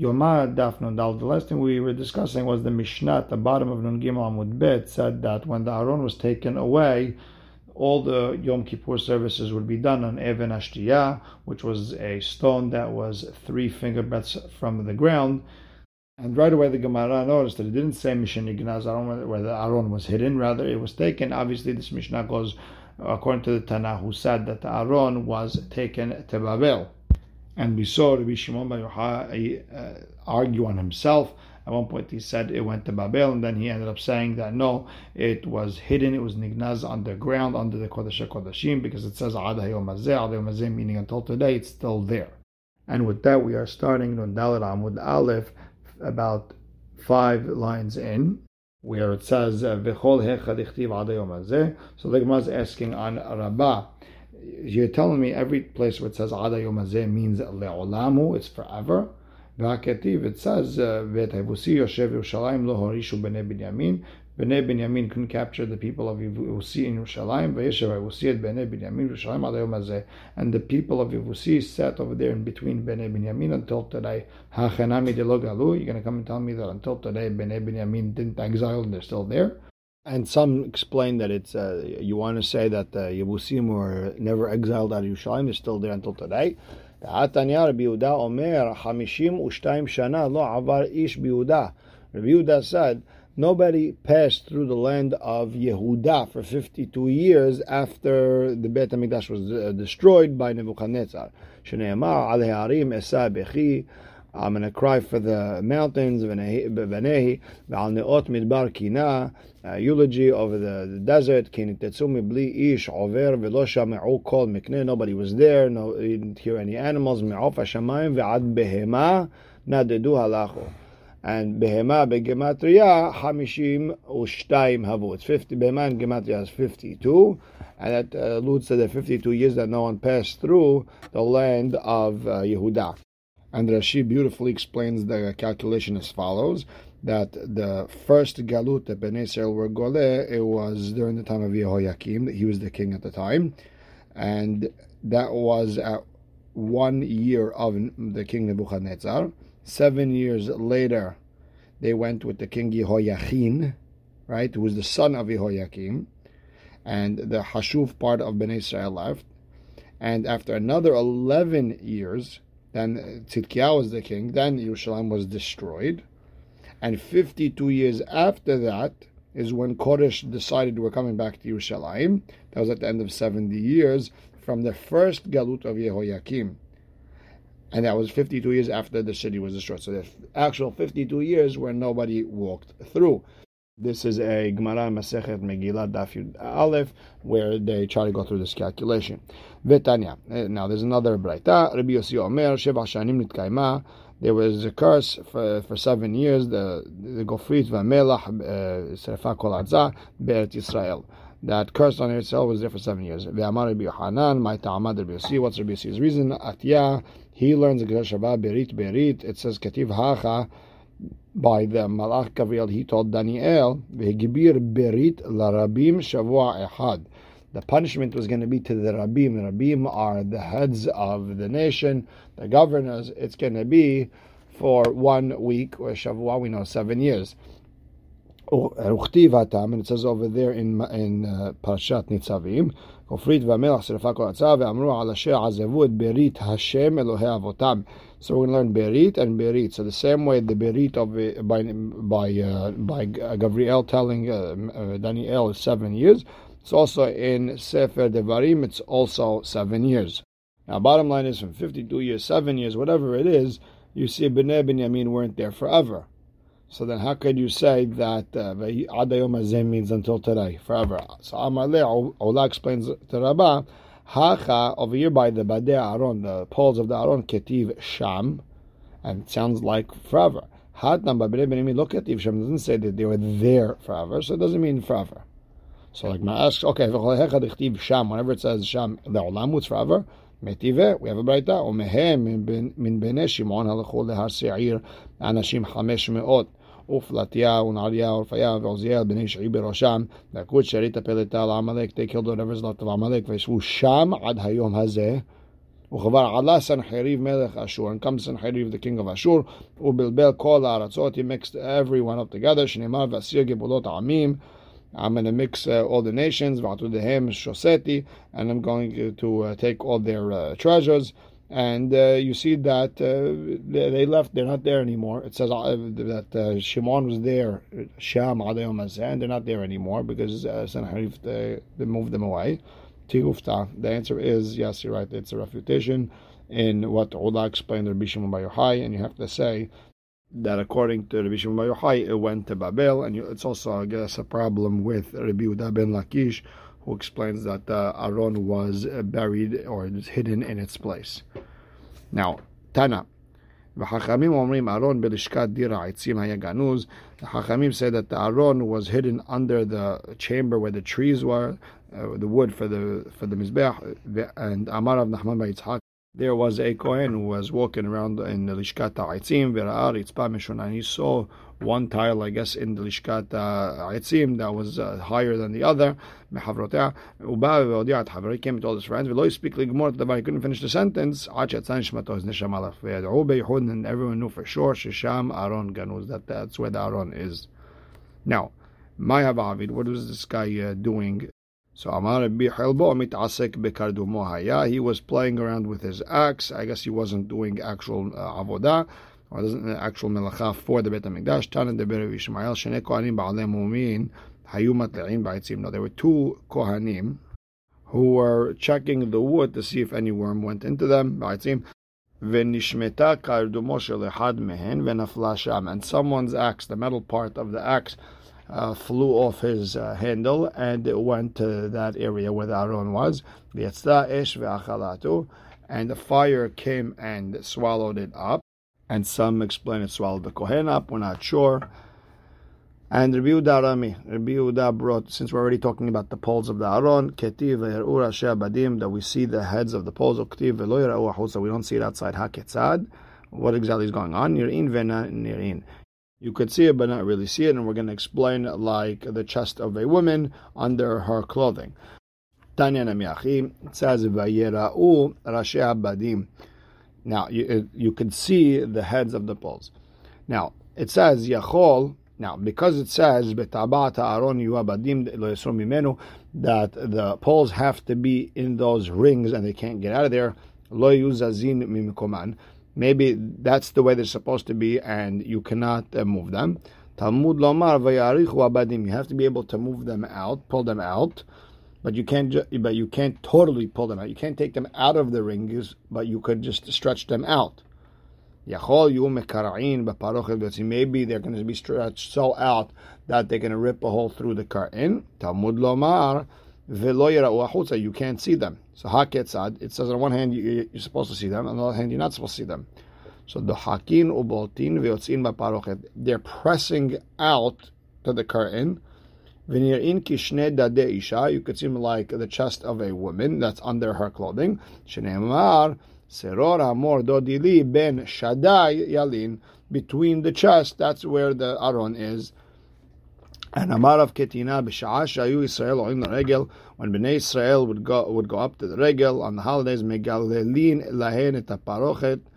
Yoma Daf Nun Dal. The last thing we were discussing was the Mishnah at the bottom of Nun Gimel Amud Bet said that when the Aron was taken away, all the Yom Kippur services would be done on Even Ashtiyah, which was a stone that was three finger breadths from the ground. And right away the Gemara noticed that it didn't say Mishnah Ignaz Aron where the Aron was hidden, rather it was taken. Obviously, this Mishnah goes according to the Tanah who said that the Aron was taken to Babel. And we saw Rabbi Shimon Bar Yochai uh, argue on himself. At one point, he said it went to Babel, and then he ended up saying that no, it was hidden, it was nignaz underground under the Kodesh Kodashim, because it says Ad Hayom meaning until today, it's still there. And with that, we are starting on Dalit Amud Aleph, about five lines in, where it says So the Gemara is asking on Rabbah you're telling me every place where it says Ada Yom means Le'olamu, it's forever. V'haketiv, it says uh, Vet Yevusi Yoshev Yerushalayim Lo Horishu Bnei Binyamin. Bnei Binyamin couldn't capture the people of Yevusi in Yerushalayim. V'yeshev Yevusi et Bnei Binyamin Yerushalayim Ada Yom And the people of Yevusi sat over there in between Bnei Binyamin until today. Hachenami de Logalu. You're going to come and tell me that until today Bnei Binyamin didn't exile and they're still there? And some explain that it's uh, you want to say that the Yebusim were never exiled out of Yerushalayim; they're still there until today. Rabbi Yehuda said nobody passed through the land of Yehuda for 52 years after the Beit HaMikdash was uh, destroyed by Nebuchadnezzar. I'm going to cry for the mountains, Midbar Kina, eulogy over the, the desert, Bli Ish Over Mikne, nobody was there, no, didn't hear any animals. And Behema Begematria Hamishim Ushtaim Havu. It's 50, Behema in Gematria is 52, and that uh, alludes to the 52 years that no one passed through the land of uh, Yehuda. And Rashi beautifully explains the calculation as follows: that the first galut that Ben Israel were gole, it was during the time of Yehoiakim. He was the king at the time, and that was at one year of the king Nebuchadnezzar. Seven years later, they went with the king Yehoiachin, right, who was the son of Yehoiakim, and the Hashuv part of Ben Israel left. And after another 11 years, then Tzidkiyahu was the king. Then Yerushalayim was destroyed. And 52 years after that is when Koresh decided we're coming back to Yerushalayim. That was at the end of 70 years from the first Galut of Yehoiakim. And that was 52 years after the city was destroyed. So the actual 52 years where nobody walked through. This is a Gemara Masechet Megillah Daf Aleph where they try to go through this calculation. Vetanya. Eh, now there's another Braita. Rabbi Yossi Omer Sheva Shanim Nitkaima. There was a curse for, for seven years. The the Gofrit Vamelach eh, Serefa Kol Adza Be'et Yisrael. That curse on Israel was there for seven years. Ve'amar Rabbi Yohanan, my Ta'amad Rabbi Yossi. What's Rabbi Yossi's reason? Atya. He learns the Gedash Berit Berit. It says Kativ Hacha by the Malach Gabriel, he told Daniel, "V'gibir berit larabim shavua ehad." The punishment was going to be to the Rabim. The Rabim are the heads of the nation, the governors. It's going to be for one week, or Shavua, we know, seven years And it says over there in in uh, Parashat Nitzavim, כופרית והמלח שרפה כל הצעה, ואמרו על אשר עזבו את ברית השם אלוהי אבותם. So we're going to learn Berit and Berit. So the same way the Berit of by by uh, by Gabriel telling uh, uh, Daniel is seven years. It's also in Sefer Devarim. It's also seven years. Now, bottom line is from 52 years, seven years, whatever it is, you see Bnei Binyamin weren't there forever. So then, how could you say that uh, Adayom means until today, forever? So Amaleh Ola explains to Rabbah Hacha over here by the Badei Aaron, the poles of the Aaron, Ketiv Sham, and it sounds like forever. Hatnam look at Sham doesn't say that they were there forever, so it doesn't mean forever. So like my asks, okay, if Sham, whenever it says Sham, the Olam was forever. Metive, we have a brighta, Omehem min bene Shimon halachol lehar se'ir, anashim chamesh me'ot. ופלטיה ונעליה ורפיה ועוזיאל בני שעי בראשם, והכו את שארית הפלטה לעמלק, they killed whatever's left of עמלק, וישבו שם עד היום הזה, וכבר עלה סנחריב מלך אשור, and comes Sanheriv, the king of Ashur, ובלבל כל הארצות, he mixed everyone up together, שנאמר ואסיר גבולות העמים, I'm going to mix uh, all the nations, ועתודיהם shoseti, and I'm going to uh, take all their uh, treasures, and uh, you see that uh, they left, they're not there anymore. It says uh, that uh, Shimon was there, Sham and they're not there anymore because uh, Sanherif, they, they moved them away. Tigufta, the answer is yes, you're right, it's a refutation in what Ula explained to Rabbi Shimon Bar Yochai, and you have to say that according to Rabbi Shimon Bar Yochai, it went to Babel, and you, it's also, I guess, a problem with Rabbi Uda ben Lakish, who explains that uh, Aaron was uh, buried or hidden in its place. Now, Tana. The חכמים said that the Aaron was hidden under the chamber where the trees were, uh, the wood for the for the mizbeach. And Amar Rav Nachman there was a Kohen who was walking around in the Lishkat Ha'itzim, Vera'ar and he saw one tile, I guess, in the Lishkat Ha'etzim that was uh, higher than the other, he came and told his friends, he couldn't finish the sentence, and everyone knew for sure, Shisham Aaron Ganuz, that that's where the Aaron is. Now, Maya Ba'avid, what was this guy uh, doing so Amar Helbo mitasek bekardumo haya. He was playing around with his axe. I guess he wasn't doing actual uh, avodah or doesn't uh, actual melacha for the Beit Hamikdash. Tanan de Berev Yishmael shene kohanim ba'alei mumin hayu matle'im ba'etzim. No, there were two kohanim who were checking the wood to see if any worm went into them. Ba'etzim. ונשמטה קרדומו של אחד מהן ונפלה שם. And someone's axe, the metal part of the axe, uh, flew off his uh, handle and it went to that area where the Aaron was. And the fire came and swallowed it up. And some explain it swallowed the Kohen up, we're not sure. And Rabbi Yehuda Rami, Rabbi Yehuda brought, since we're already talking about the poles of the Aaron, Ketiv Badim, that we see the heads of the poles Ketiv so we don't see it outside HaKetzad. What exactly is going on? Nirin Vena Nirin. You could see it, but not really see it, and we're going to explain like the chest of a woman under her clothing. Tanya Namiachi says Vayera'u Rashi. Now you you could see the heads of the poles. Now it says Yachol. Now because it says Betabat Aaron that the poles have to be in those rings and they can't get out of there. Lo Yuzazin Mimikoman maybe that's the way they're supposed to be, and you cannot uh, move them. Talmud lomar abadim. You have to be able to move them out, pull them out, but you can't. Ju- but you can't totally pull them out. You can't take them out of the rings, but you could just stretch them out. Maybe they're going to be stretched so out that they're going to rip a hole through the curtain. Talmud lomar you can't see them. So haketzad, it says on one hand you, are supposed to see them, on the other hand you're not supposed to see them. So the hakin uboltin veotzin ba'parochet, they're pressing out to the curtain. V'nirin kishne dade isha, you could see like the chest of a woman that's under her clothing. Shneimar seror amor dodili ben shadai yalin, between the chest, that's where the aron is. And Amarav Ketina b'sha'ah shayu Yisrael oim regel when Bnei Israel would go would go up to the regel on the holidays megalelin lahen et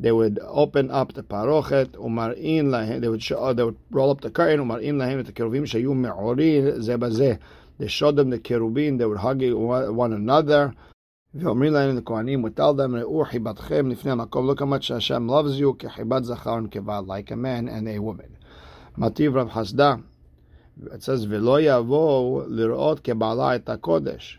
they would open up the parochet umarin lahen they would show, they would roll up the curtain umarin lahen et keruvim shayu me'orin zebazeh they showed them the kerubim they would hug one another ואומרים להם לכהנים, ותל them, ראו חיבתכם לפני המקום, look how much Hashem loves you, כחיבת זכר ונקבה, like a man and a woman. מטיב רב חסדה, it says, V'lo yavo lirot kebala et kodesh.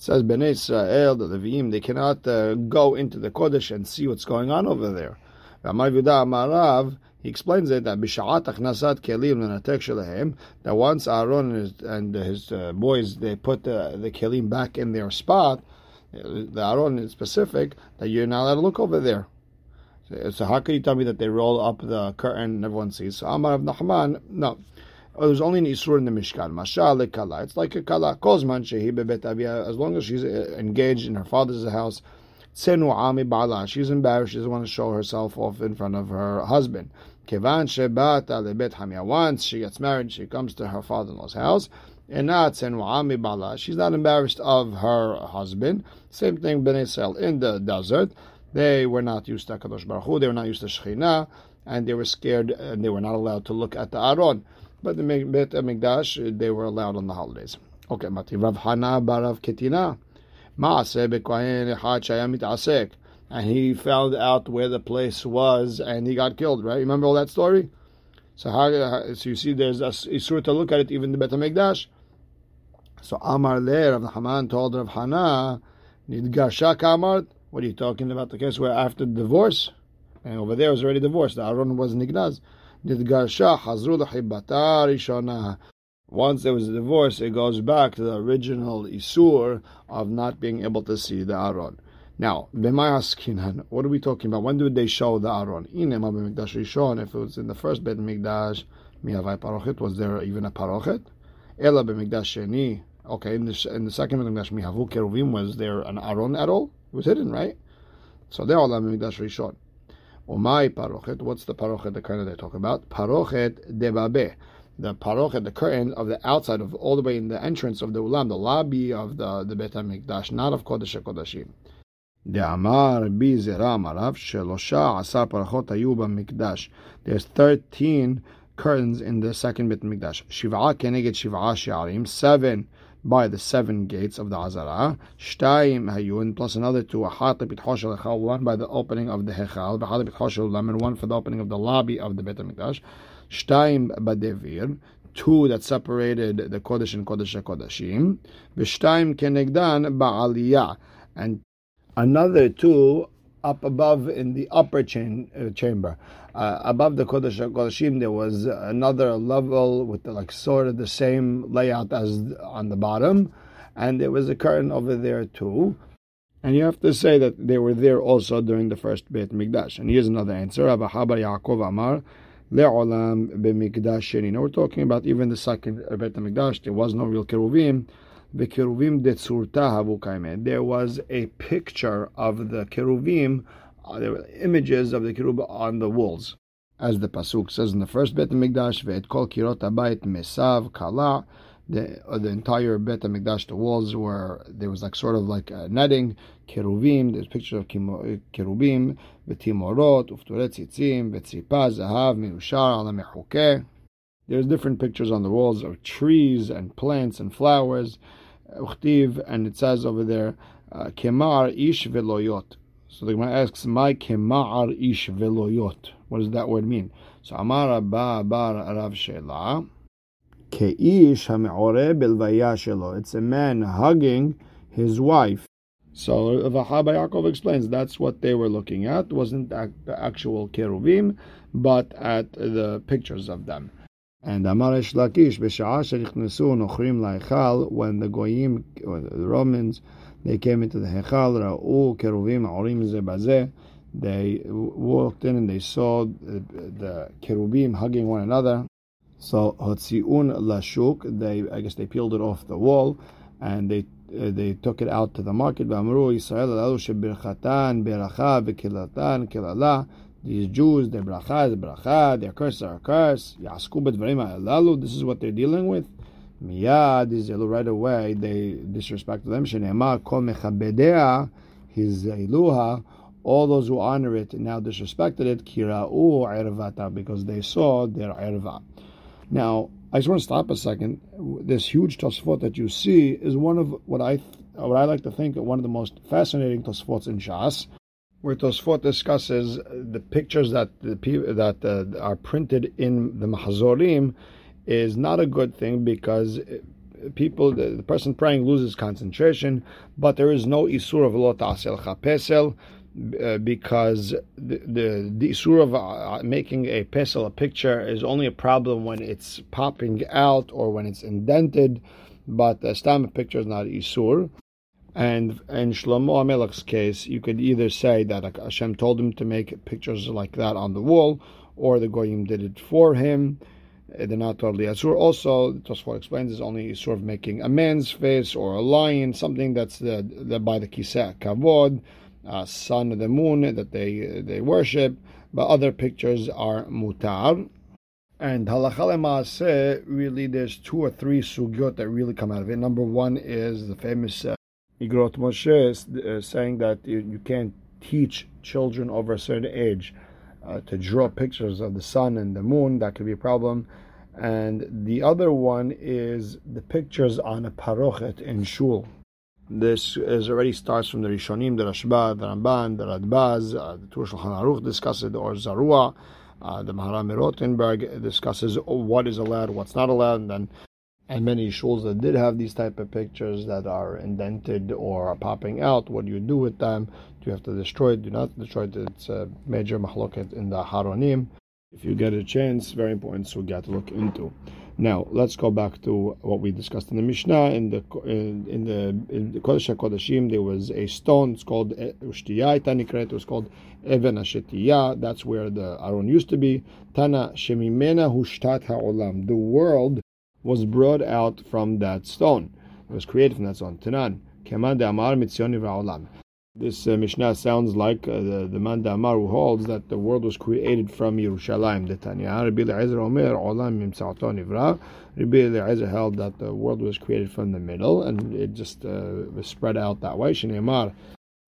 Says, Bnei Israel, the Leviim, they cannot uh, go into the Kodesh and see what's going on over there. Amar Yudah Amarav, he explains it that b'sha'at achnasat kelim that once Aaron and his, and his uh, boys, they put uh, the kelim back in their spot, the Aaron is specific, that you're not allowed to look over there. So how can you tell me that they roll up the curtain and everyone sees? So Amar Rav Nahman, no. Oh, there's only an isur in the Mishkan. Mashal kala. It's like a kala. Kozman shehi bebet As long as she's uh, engaged in her father's house, tsenu ami bala. She's embarrassed. She doesn't want to show herself off in front of her husband. Kevan shebat lebet hamia. Once she gets married, she comes to her father-in-law's house. And not Senwa'ami Bala. She's not embarrassed of her husband. Same thing, Bnei Israel in the desert. They were not used to Kadosh Baruch Hu, they were not used to Shekhinah, and they were scared and they were not allowed to look at the Aron. But the Bet Mikdash, uh, they were allowed on the holidays. Okay, Mati Rav Hana Barav Ketina. And he found out where the place was and he got killed, right? Remember all that story? So how, uh, so you see there's a Isur to look at it, even the Bet HaMikdash. So Amar Le, Rav Haman told Rav Hana, Nidgarsha Kamart, what are you talking about? The case where after the divorce, and over there was already divorced. The Aaron was nignaz. Once there was a divorce, it goes back to the original isur of not being able to see the Aaron. Now, what are we talking about? When did they show the Aaron? If it was in the first Beit Mikdash, mihavai parochet, was there even a parochet? Ela b'mikdash sheni. Okay, in the, in the second Beit Mikdash, mihavu keruvim, was there an Aaron at all? It was hidden, right? So they're all Mikdash Rishon. Umay parochet. What's the parochet, the curtain they talk about? Parochet debabe. The parochet, the curtain of the outside of all the way in the entrance of the ulam, the lobby of the the Beit Hamikdash, not of Kodesh Kodashim. דאמר בי זרע אמריו שלושה עשר פרחות היו במקדש. There's 13 curtains in the second bit mikdash. שבעה כנגד שבעה שערים, seven by the seven gates of the Azara. Shtayim hayun plus another two. Achat lepitcho shel one by the opening of the hechal. V'achat lepitcho shel and one for the opening of the lobby of the Beit Hamikdash. Shtayim badevir. Two that separated the Kodesh and Kodesh Kodashim. V'shtayim kenegdan ba'aliyah. And another two up above in the upper chain, uh, chamber. Uh, above the Kodesh Kodeshim, there was another level with the, like sort of the same layout as on the bottom, and there was a curtain over there too. And you have to say that they were there also during the first Beit Mikdash. And here's another answer: Abba Yaakov Amar. Le'olam b'mikdash sheni. Now we're talking about even the second Beit Mikdash. There was no real keruvim. The keruvim detzurta There was a picture of the keruvim uh, there were images of the Kirub on the walls. As the Pasuk says in the first Bet HaMikdash, Ve'et kol kirot abayit mesav kala, the, uh, the entire Bet HaMikdash, the walls were, there was like sort of like a netting, keruvim, there's pictures of kerubim, v'timorot, ufturet tzitzim, v'tzipa, zahav, mirushar, ala mechukeh. There's different pictures on the walls of trees and plants and flowers, uchtiv, and it says over there, uh, kemar ish veloyot. So the Gemara asks, "My kemar ish veloyot." What does that word mean? So Amar Abba Bar Rav Shela, ke'ish. It's a man hugging his wife. So Vahaba Yaakov explains that's what they were looking at. It wasn't the actual keruvim, but at the pictures of them. And Amar Lakish b'sha'ah shenichnesu nochrim la'echal when the goyim, or the Romans they came into the Hechal, Ra'u Keruvim Orim Zebazeh. They walked in and they saw the, the Kerubim hugging one another. So Hotziun Lashuk, they I guess they peeled it off the wall and they uh, they took it out to the market. V'amru Yisrael alalu shebirchatan beracha v'kilatan kilala. These Jews, their bracha is bracha, their curse are a curse. This is what they're dealing with. Miyad is right away they disrespect them. Shene'emar kol mechabedea his iluha. All those who honor it now disrespected it. Kira'u ervata because they saw their erva. Now I just want to stop a second. This huge tosfot that you see is one of what I what I like to think one of the most fascinating tosfots in Shas where Tosfot discusses the pictures that the that uh, are printed in the Mahazorim is not a good thing because people, the, the person praying loses concentration, but there is no isur of lo ta'asel chapesel uh, because the, the, the isur of uh, making a pesel, a picture, is only a problem when it's popping out or when it's indented, but the stam picture is not isur. And in Shlomo Amelech's case, you could either say that Hashem told him to make pictures like that on the wall, or the Goyim did it for him they're not totally asur. Also, Tosfot explains is only sort of making a man's face or a lion, something that's the, the by the kiseh kavod, uh, sun of the moon that they they worship. But other pictures are mutar. And halacha really, there's two or three sugyot that really come out of it. Number one is the famous uh, Igrot Moshe uh, saying that you, can't teach children over a certain age uh, to draw pictures of the sun and the moon. That could be a problem. And the other one is the pictures on a parochet in shul. This is already starts from the Rishonim, the Rashba, the Ramban, the Radbaz, uh, the Tur Shulchan Aruch discusses Or Zarua. Uh, the Maharam Rothenburg discusses what is allowed, what's not allowed, and then and many shuls that did have these type of pictures that are indented or are popping out, what do you do with them? Do you have to destroy it? Do not destroy it? It's a major mahloket in the Haronim. If you get a chance, very important get to look into. Now let's go back to what we discussed in the Mishnah. In the in, in the in the Kodesh Kodeshim, there was a stone. It's called Ushtiyah. Tanikret. It was called Even Ashetiyah. That's where the Aron used to be. Tana Shemimena Hushtat Ha'olam. The world was brought out from that stone. It was created from that stone. Tanan. This uh, Mishnah sounds like uh, the, the man who holds that the world was created from Yerushalayim. The Tanya. Rabbi Eliezer Omer, Olam Mimtza'ato Nivra. Rabbi Eliezer held that the world was created from the middle and it just uh, was spread out that way. Shneimar,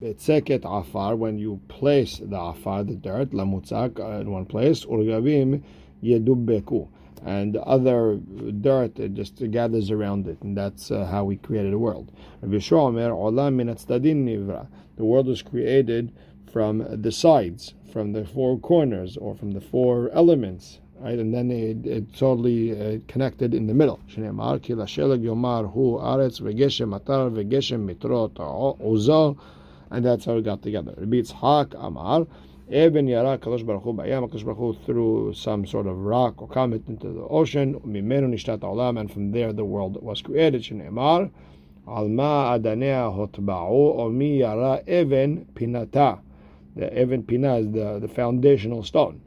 Betzeket Afar, when you place the Afar, the dirt, Lamutzak, uh, in one place, Urgavim Yedubbeku and other dirt it just gathers around it, and that's uh, how we created the world. The world was created from the sides, from the four corners, or from the four elements, right? And then it, it totally uh, connected in the middle. And that's how we got together. Rabbi Yitzhak Amar, Eben Yara Kadosh Baruch Hu Bayam, Kadosh Baruch Hu threw some sort of rock or comet into the ocean, Mimenu Nishtat Olam, and from there the world was created. Shneimar, Alma Adanea Hotba'u, Omi Yara Even Pinata. The Even Pina is the, the foundational stone.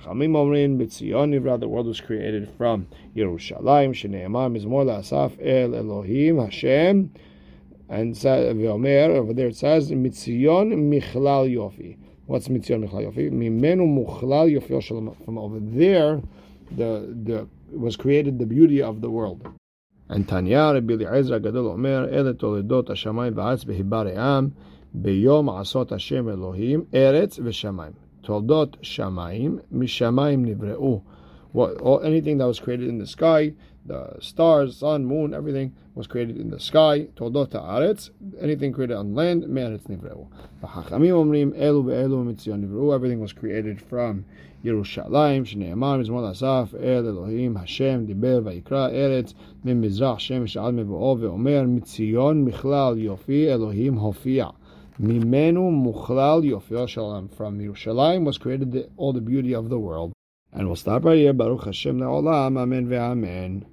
Chachamim Omrin B'Tzion Nivra, the world was created from Yerushalayim, Shneimar, Mizmor La'asaf El Elohim Hashem, and over there it says, Mitzion Michlal Yofi. What's mitzion michlal yofi? Mimenu muchlal yofi From over there, the the was created the beauty of the world. And Tanya Rabbi Eliezer Gadol Omer, Ele toledot hashamayim v'aretz behibaream, beyom asot Hashem Elohim, eretz v'shamayim. Toldot shamayim, mishamayim nivreu. What, all, anything that was created in the sky, the stars, sun, moon, everything was created in the sky. Toldot haaretz, anything created on land, me'aretz nivreu. V'chachamim omrim elu ve'elu mitzion nivreu. Everything was created from Yerushalayim, shneimar mizmor asaf, el Elohim, Hashem, diber va'ikra eretz, min mizrach shemesh al mevo'o ve'omer mitzion michlal yofi Elohim hofia. Mimenu muchlal yofi shalom. From Yerushalayim was created the, all the beauty of the world. And we'll stop right here. Baruch Hashem Na'olam. Amen ve'amen.